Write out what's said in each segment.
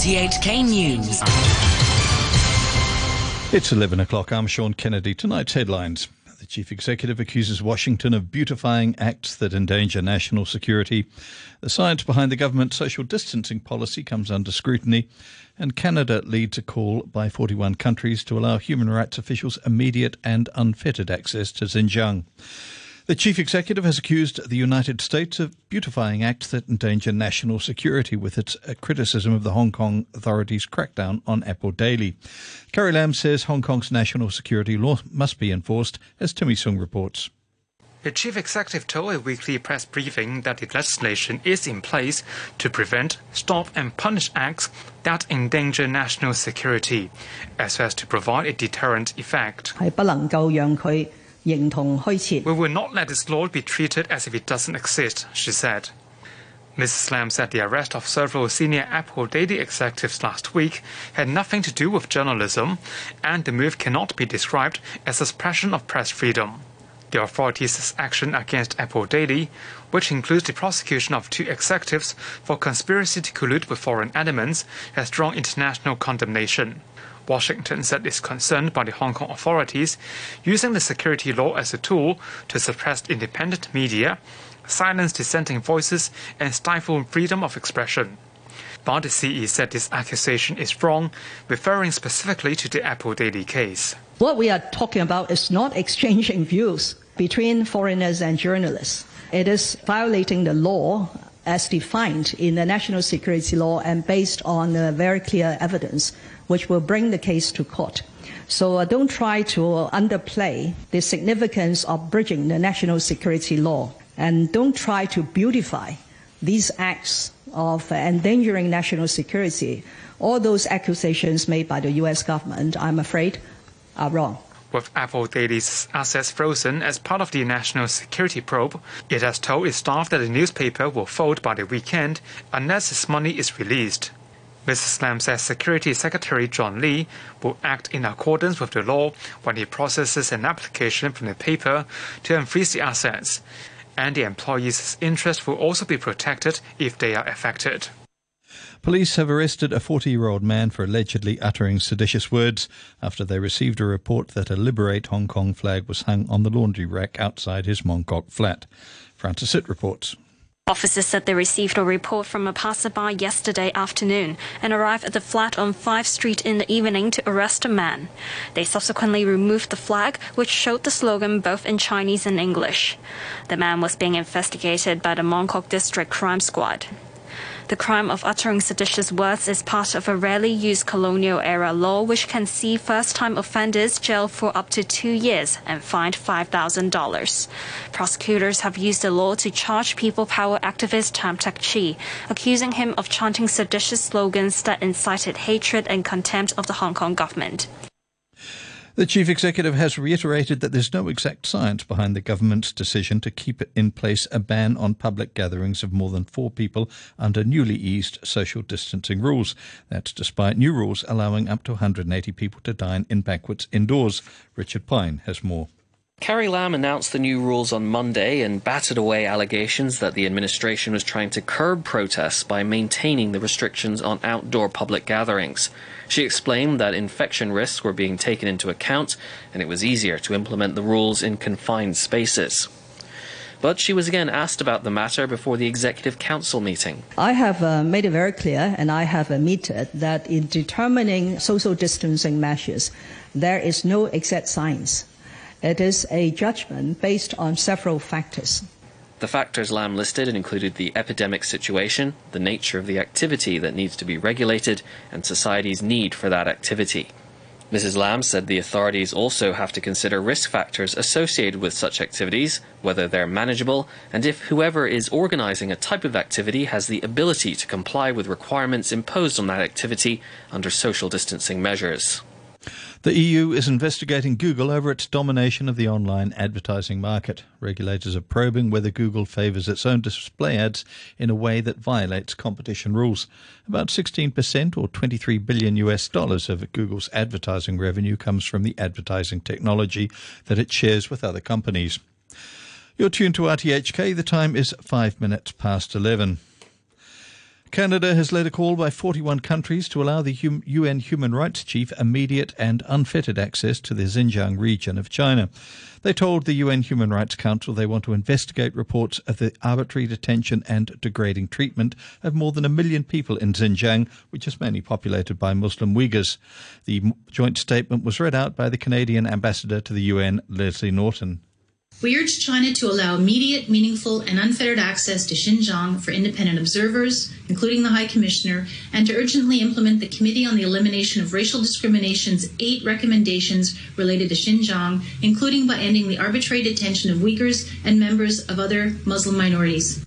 RTHK News. It's 11 o'clock. I'm Sean Kennedy. Tonight's headlines. The chief executive accuses Washington of beautifying acts that endanger national security. The science behind the government's social distancing policy comes under scrutiny. And Canada leads a call by 41 countries to allow human rights officials immediate and unfettered access to Xinjiang. The chief executive has accused the United States of beautifying acts that endanger national security with its uh, criticism of the Hong Kong authorities' crackdown on Apple Daily. Carrie Lam says Hong Kong's national security law must be enforced, as Timmy Sung reports. The chief executive told a weekly press briefing that the legislation is in place to prevent, stop, and punish acts that endanger national security, as well as to provide a deterrent effect. 系不能够让佢 we will not let this law be treated as if it doesn't exist, she said. Mrs. Lam said the arrest of several senior Apple Daily executives last week had nothing to do with journalism, and the move cannot be described as a suppression of press freedom. The authorities' action against Apple Daily, which includes the prosecution of two executives for conspiracy to collude with foreign elements, has drawn international condemnation. Washington said it's concerned by the Hong Kong authorities using the security law as a tool to suppress independent media, silence dissenting voices, and stifle freedom of expression. But the CE said this accusation is wrong, referring specifically to the Apple Daily case. What we are talking about is not exchanging views between foreigners and journalists. It is violating the law as defined in the national security law and based on uh, very clear evidence which will bring the case to court. So uh, don't try to underplay the significance of bridging the national security law, and don't try to beautify these acts of endangering national security. All those accusations made by the U.S. government, I'm afraid, are wrong. With Apple Daily's assets frozen as part of the national security probe, it has told its staff that the newspaper will fold by the weekend unless its money is released. Mrs. Lam says Security Secretary John Lee will act in accordance with the law when he processes an application from the paper to unfreeze the assets, and the employees' interests will also be protected if they are affected. Police have arrested a 40 year old man for allegedly uttering seditious words after they received a report that a Liberate Hong Kong flag was hung on the laundry rack outside his Mongkok flat. Francis It reports. Officers said they received a report from a passerby yesterday afternoon and arrived at the flat on 5th Street in the evening to arrest a man. They subsequently removed the flag, which showed the slogan both in Chinese and English. The man was being investigated by the Mongkok District Crime Squad. The crime of uttering seditious words is part of a rarely used colonial era law which can see first time offenders jailed for up to two years and fined $5,000. Prosecutors have used the law to charge people power activist Tam Tak Chi, accusing him of chanting seditious slogans that incited hatred and contempt of the Hong Kong government. The chief executive has reiterated that there's no exact science behind the government's decision to keep in place a ban on public gatherings of more than four people under newly eased social distancing rules. That's despite new rules allowing up to 180 people to dine in banquets indoors. Richard Pyne has more. Carrie Lam announced the new rules on Monday and battered away allegations that the administration was trying to curb protests by maintaining the restrictions on outdoor public gatherings. She explained that infection risks were being taken into account and it was easier to implement the rules in confined spaces. But she was again asked about the matter before the Executive Council meeting. I have uh, made it very clear, and I have admitted that in determining social distancing measures, there is no exact science. It is a judgment based on several factors. The factors Lam listed included the epidemic situation, the nature of the activity that needs to be regulated, and society's need for that activity. Mrs. Lam said the authorities also have to consider risk factors associated with such activities, whether they're manageable, and if whoever is organising a type of activity has the ability to comply with requirements imposed on that activity under social distancing measures. The EU is investigating Google over its domination of the online advertising market. Regulators are probing whether Google favours its own display ads in a way that violates competition rules. About 16% or 23 billion US dollars of Google's advertising revenue comes from the advertising technology that it shares with other companies. You're tuned to RTHK. The time is five minutes past 11. Canada has led a call by 41 countries to allow the UN Human Rights Chief immediate and unfettered access to the Xinjiang region of China. They told the UN Human Rights Council they want to investigate reports of the arbitrary detention and degrading treatment of more than a million people in Xinjiang, which is mainly populated by Muslim Uyghurs. The joint statement was read out by the Canadian ambassador to the UN, Leslie Norton. We urge China to allow immediate, meaningful, and unfettered access to Xinjiang for independent observers, including the High Commissioner, and to urgently implement the Committee on the Elimination of Racial Discrimination's eight recommendations related to Xinjiang, including by ending the arbitrary detention of Uyghurs and members of other Muslim minorities.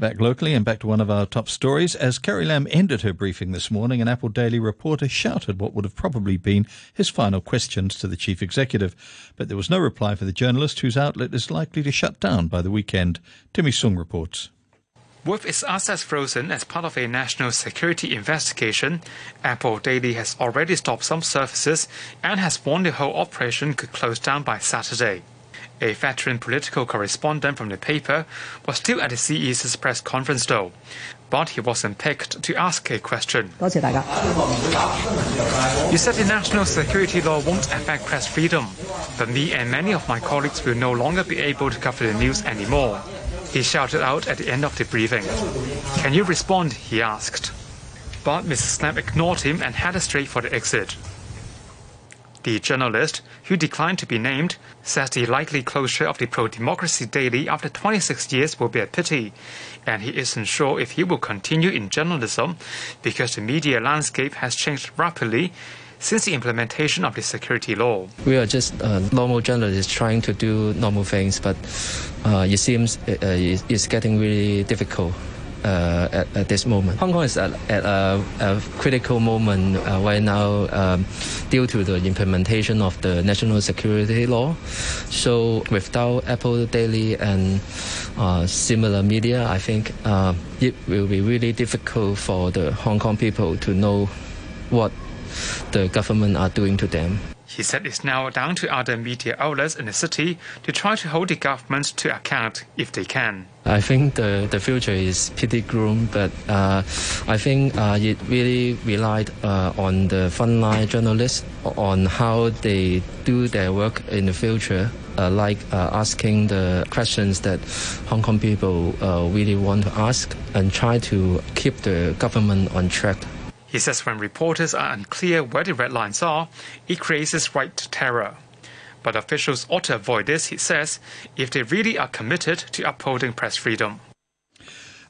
Back locally and back to one of our top stories. As Carrie Lam ended her briefing this morning, an Apple Daily reporter shouted what would have probably been his final questions to the chief executive. But there was no reply for the journalist, whose outlet is likely to shut down by the weekend. Timmy Sung reports. With its assets frozen as part of a national security investigation, Apple Daily has already stopped some services and has warned the whole operation could close down by Saturday. A veteran political correspondent from the paper was still at the CE's press conference though, but he wasn't picked to ask a question. You said the national security law won't affect press freedom, but me and many of my colleagues will no longer be able to cover the news anymore. He shouted out at the end of the briefing. Can you respond? he asked. But Mrs. Lam ignored him and headed straight for the exit. The journalist, who declined to be named, says the likely closure of the pro democracy daily after 26 years will be a pity, and he isn't sure if he will continue in journalism because the media landscape has changed rapidly since the implementation of the security law. We are just uh, normal journalists trying to do normal things, but uh, it seems uh, it's getting really difficult uh, at, at, this moment. Hong Kong is at, at a, a, critical moment uh, right now um, due to the implementation of the national security law. So without Apple Daily and uh, similar media, I think uh, it will be really difficult for the Hong Kong people to know what the government are doing to them. He said it's now down to other media outlets in the city to try to hold the government to account if they can. I think the, the future is pretty grim, but uh, I think uh, it really relied uh, on the frontline journalists on how they do their work in the future. Uh, like uh, asking the questions that Hong Kong people uh, really want to ask and try to keep the government on track. He says when reporters are unclear where the red lines are, it creates right to terror. But officials ought to avoid this, he says, if they really are committed to upholding press freedom.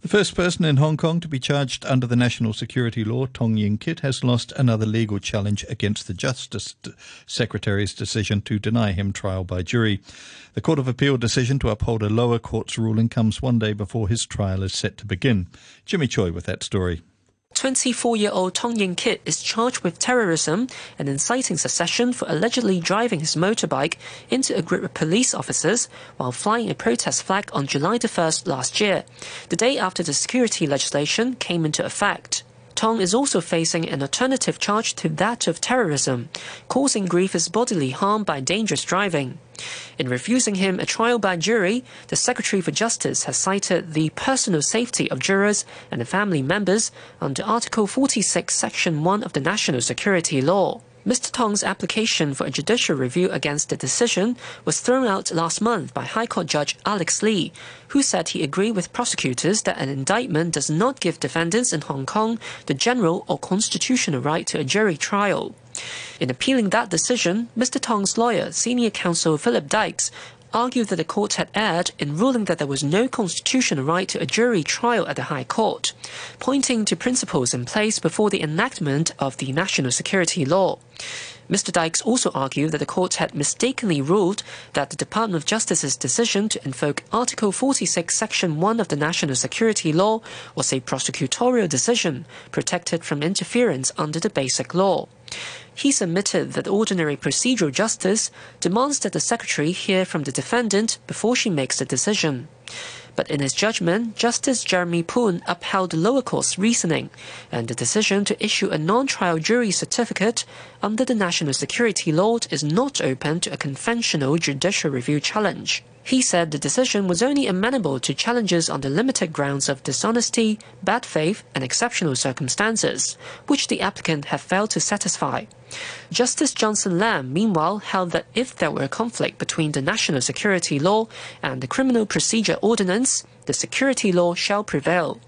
The first person in Hong Kong to be charged under the national security law, Tong Ying Kit, has lost another legal challenge against the Justice Secretary's decision to deny him trial by jury. The Court of Appeal decision to uphold a lower court's ruling comes one day before his trial is set to begin. Jimmy Choi with that story. 24-year-old Tong Ying Kit is charged with terrorism and inciting secession for allegedly driving his motorbike into a group of police officers while flying a protest flag on July the 1st last year, the day after the security legislation came into effect. Tong is also facing an alternative charge to that of terrorism, causing grievous bodily harm by dangerous driving. In refusing him a trial by jury, the Secretary for Justice has cited the personal safety of jurors and family members under Article 46, Section 1 of the National Security Law. Mr. Tong's application for a judicial review against the decision was thrown out last month by High Court Judge Alex Lee, who said he agreed with prosecutors that an indictment does not give defendants in Hong Kong the general or constitutional right to a jury trial. In appealing that decision, Mr. Tong's lawyer, senior counsel Philip Dykes, argued that the court had erred in ruling that there was no constitutional right to a jury trial at the High Court, pointing to principles in place before the enactment of the national security law. Mr. Dykes also argued that the court had mistakenly ruled that the Department of Justice's decision to invoke Article 46, Section 1 of the National Security Law was a prosecutorial decision protected from interference under the Basic Law. He submitted that ordinary procedural justice demands that the secretary hear from the defendant before she makes the decision. But in his judgment, Justice Jeremy Poon upheld the lower court's reasoning and the decision to issue a non-trial jury certificate under the national security law is not open to a conventional judicial review challenge. He said the decision was only amenable to challenges on the limited grounds of dishonesty, bad faith, and exceptional circumstances, which the applicant had failed to satisfy. Justice Johnson Lam, meanwhile, held that if there were a conflict between the national security law and the criminal procedure ordinance, the security law shall prevail.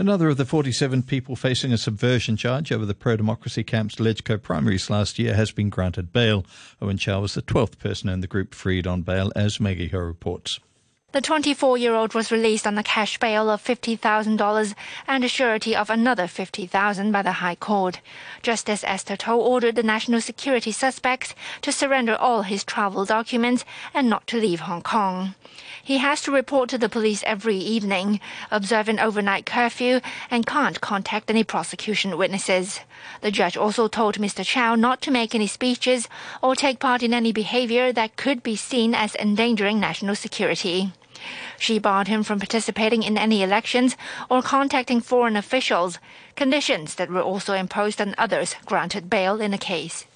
Another of the 47 people facing a subversion charge over the pro democracy camp's Legco primaries last year has been granted bail. Owen Chow was the 12th person in the group freed on bail, as Maggie Ho reports. The 24 year old was released on a cash bail of $50,000 and a surety of another $50,000 by the High Court. Justice Esther Toh ordered the national security suspect to surrender all his travel documents and not to leave Hong Kong. He has to report to the police every evening, observe an overnight curfew, and can't contact any prosecution witnesses. The judge also told Mr. Chow not to make any speeches or take part in any behavior that could be seen as endangering national security. She barred him from participating in any elections or contacting foreign officials, conditions that were also imposed on others granted bail in the case.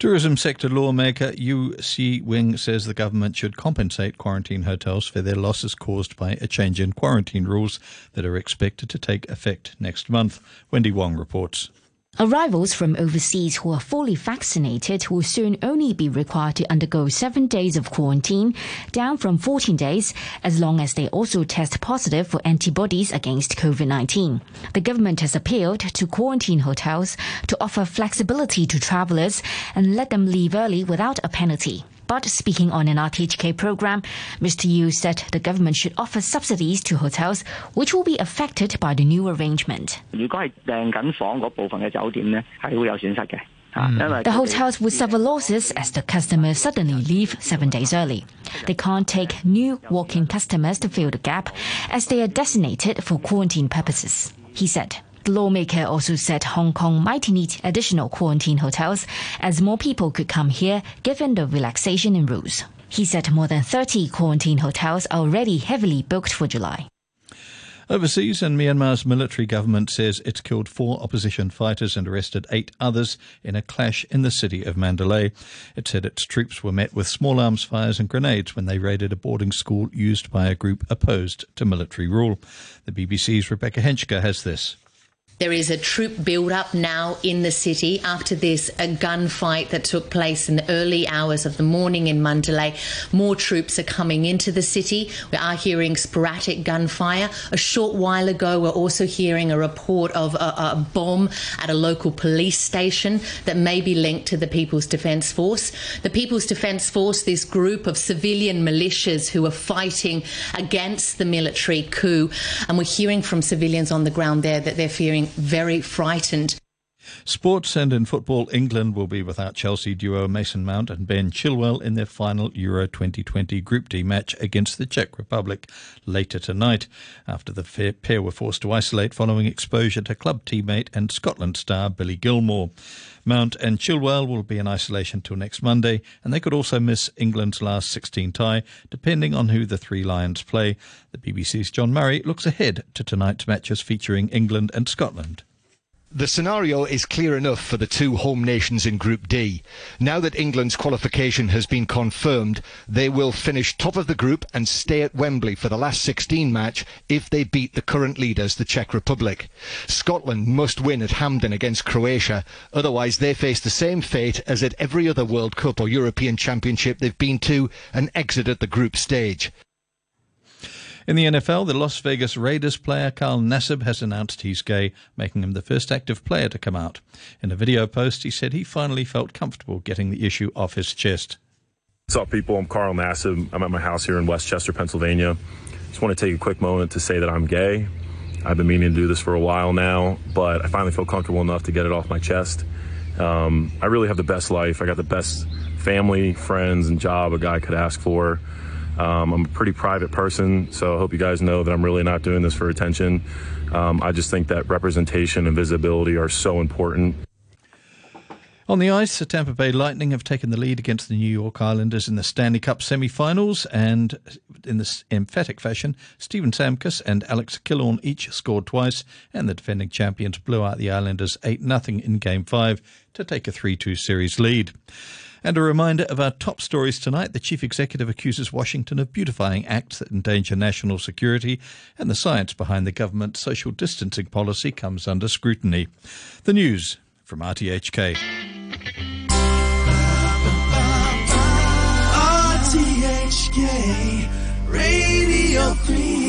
Tourism sector lawmaker Yiu Si Wing says the government should compensate quarantine hotels for their losses caused by a change in quarantine rules that are expected to take effect next month. Wendy Wong reports. Arrivals from overseas who are fully vaccinated will soon only be required to undergo seven days of quarantine, down from 14 days, as long as they also test positive for antibodies against COVID 19. The government has appealed to quarantine hotels to offer flexibility to travelers and let them leave early without a penalty. But speaking on an RTHK program, Mr. Yiu said the government should offer subsidies to hotels which will be affected by the new arrangement. The hotels would suffer losses as the customers suddenly leave seven days early. They can't take new walk-in customers to fill the gap as they are designated for quarantine purposes, he said. The lawmaker also said Hong Kong might need additional quarantine hotels as more people could come here given the relaxation in rules. He said more than 30 quarantine hotels are already heavily booked for July. Overseas, and Myanmar's military government says it's killed four opposition fighters and arrested eight others in a clash in the city of Mandalay. It said its troops were met with small arms fires and grenades when they raided a boarding school used by a group opposed to military rule. The BBC's Rebecca Henschke has this. There is a troop build up now in the city after this a gunfight that took place in the early hours of the morning in Mandalay. More troops are coming into the city. We are hearing sporadic gunfire. A short while ago, we're also hearing a report of a, a bomb at a local police station that may be linked to the People's Defence Force. The People's Defence Force, this group of civilian militias who are fighting against the military coup, and we're hearing from civilians on the ground there that they're fearing very frightened. Sports and in football, England will be without Chelsea duo Mason Mount and Ben Chilwell in their final Euro 2020 Group D match against the Czech Republic later tonight, after the pair were forced to isolate following exposure to club teammate and Scotland star Billy Gilmour. Mount and Chilwell will be in isolation till next Monday, and they could also miss England's last 16 tie, depending on who the three Lions play. The BBC's John Murray looks ahead to tonight's matches featuring England and Scotland. The scenario is clear enough for the two home nations in Group D. Now that England's qualification has been confirmed, they will finish top of the group and stay at Wembley for the last 16 match if they beat the current leaders, the Czech Republic. Scotland must win at Hampden against Croatia, otherwise they face the same fate as at every other World Cup or European Championship they've been to and exit at the group stage. In the NFL, the Las Vegas Raiders player Carl Nassib has announced he's gay, making him the first active player to come out. In a video post, he said he finally felt comfortable getting the issue off his chest. What's up, people? I'm Carl Nassib. I'm at my house here in West Chester, Pennsylvania. Just want to take a quick moment to say that I'm gay. I've been meaning to do this for a while now, but I finally feel comfortable enough to get it off my chest. Um, I really have the best life. I got the best family, friends, and job a guy could ask for. Um, I'm a pretty private person, so I hope you guys know that I'm really not doing this for attention. Um, I just think that representation and visibility are so important. On the ice, the Tampa Bay Lightning have taken the lead against the New York Islanders in the Stanley Cup semi finals, and in this emphatic fashion, Steven Stamkos and Alex Killorn each scored twice, and the defending champions blew out the Islanders 8 0 in Game 5 to take a 3 2 series lead. And a reminder of our top stories tonight. The chief executive accuses Washington of beautifying acts that endanger national security, and the science behind the government's social distancing policy comes under scrutiny. The news from RTHK. RTHK Radio 3.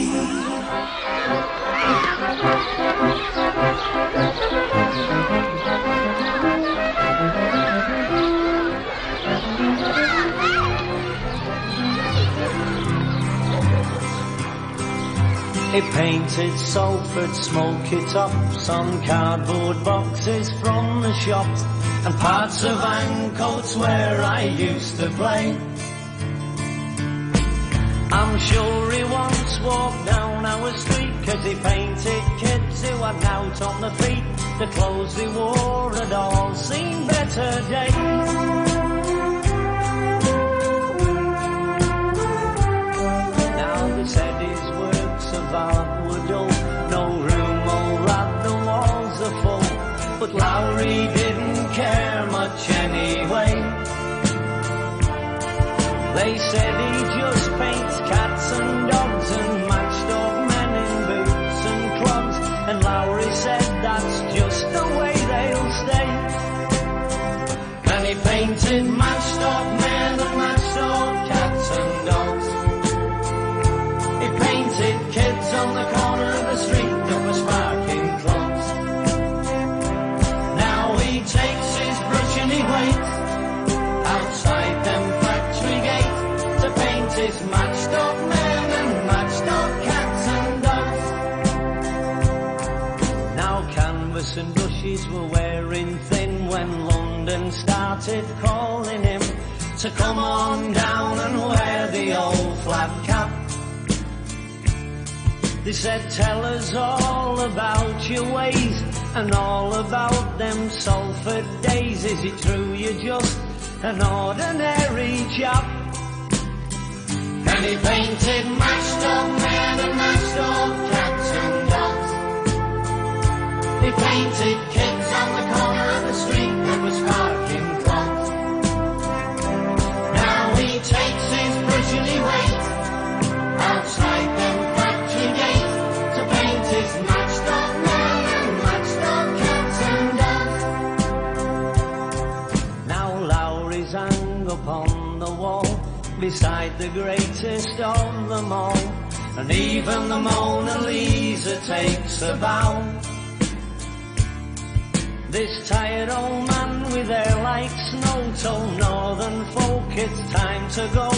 He painted Salford, smoky tops on cardboard boxes from the shop and parts of Ancoats where I used to play. I'm sure he once walked down our street cause he painted kids who had out on the feet. The clothes they wore had all seen better days. art no room, the walls are full. But Lowry didn't care much anyway. They said he just paints cats and dogs and matchstalk men in boots and. And Lowry said that's just the way they'll stay. And he painted matchstalk brushes were wearing thin when London started calling him to come on down and wear the old flat cap. They said, tell us all about your ways and all about them Salford days. Is it true you're just an ordinary chap? And he painted matched up men and matched up cats painted kids on the corner of the street that. Now he takes his brush and outside them factory gates to paint his matched up men and matched up cats and dogs. Now Lowry's hung upon the wall beside the greatest of them all. And even the Mona Lisa takes a bow. This tired old man with hair like snow told northern folk it's time to go.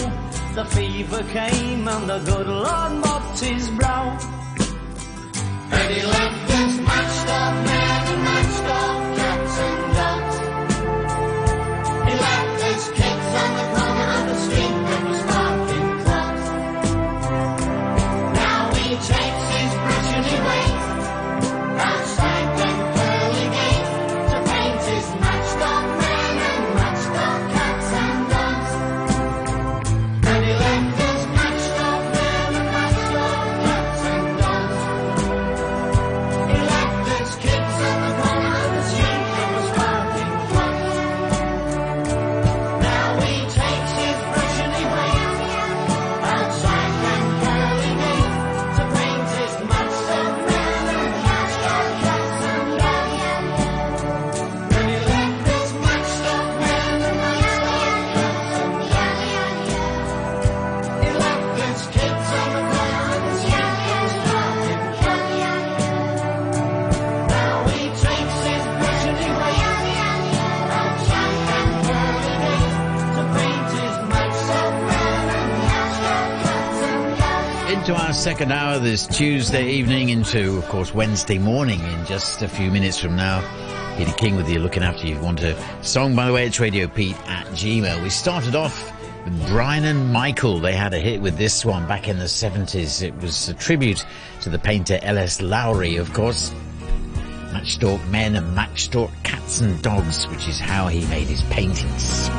The fever came and the good Lord mopped his brow. And he left us matched second hour this Tuesday evening, into, of course, Wednesday morning in just a few minutes from now. Peter King with you, looking after you. If you want a song, by the way, it's Radio Pete at Gmail. We started off with Brian and Michael. They had a hit with this one back in the 70s. It was a tribute to the painter L.S. Lowry, of course. Matchstalk men and matchstalk cats and dogs, which is how he made his paintings.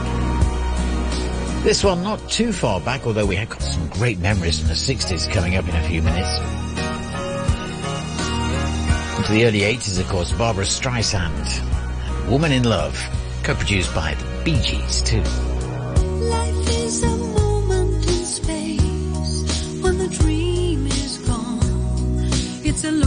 This one not too far back, although we have got some great memories from the 60s coming up in a few minutes. Into the early 80s, of course, Barbra Streisand, Woman in Love, co-produced by the Bee Gees too.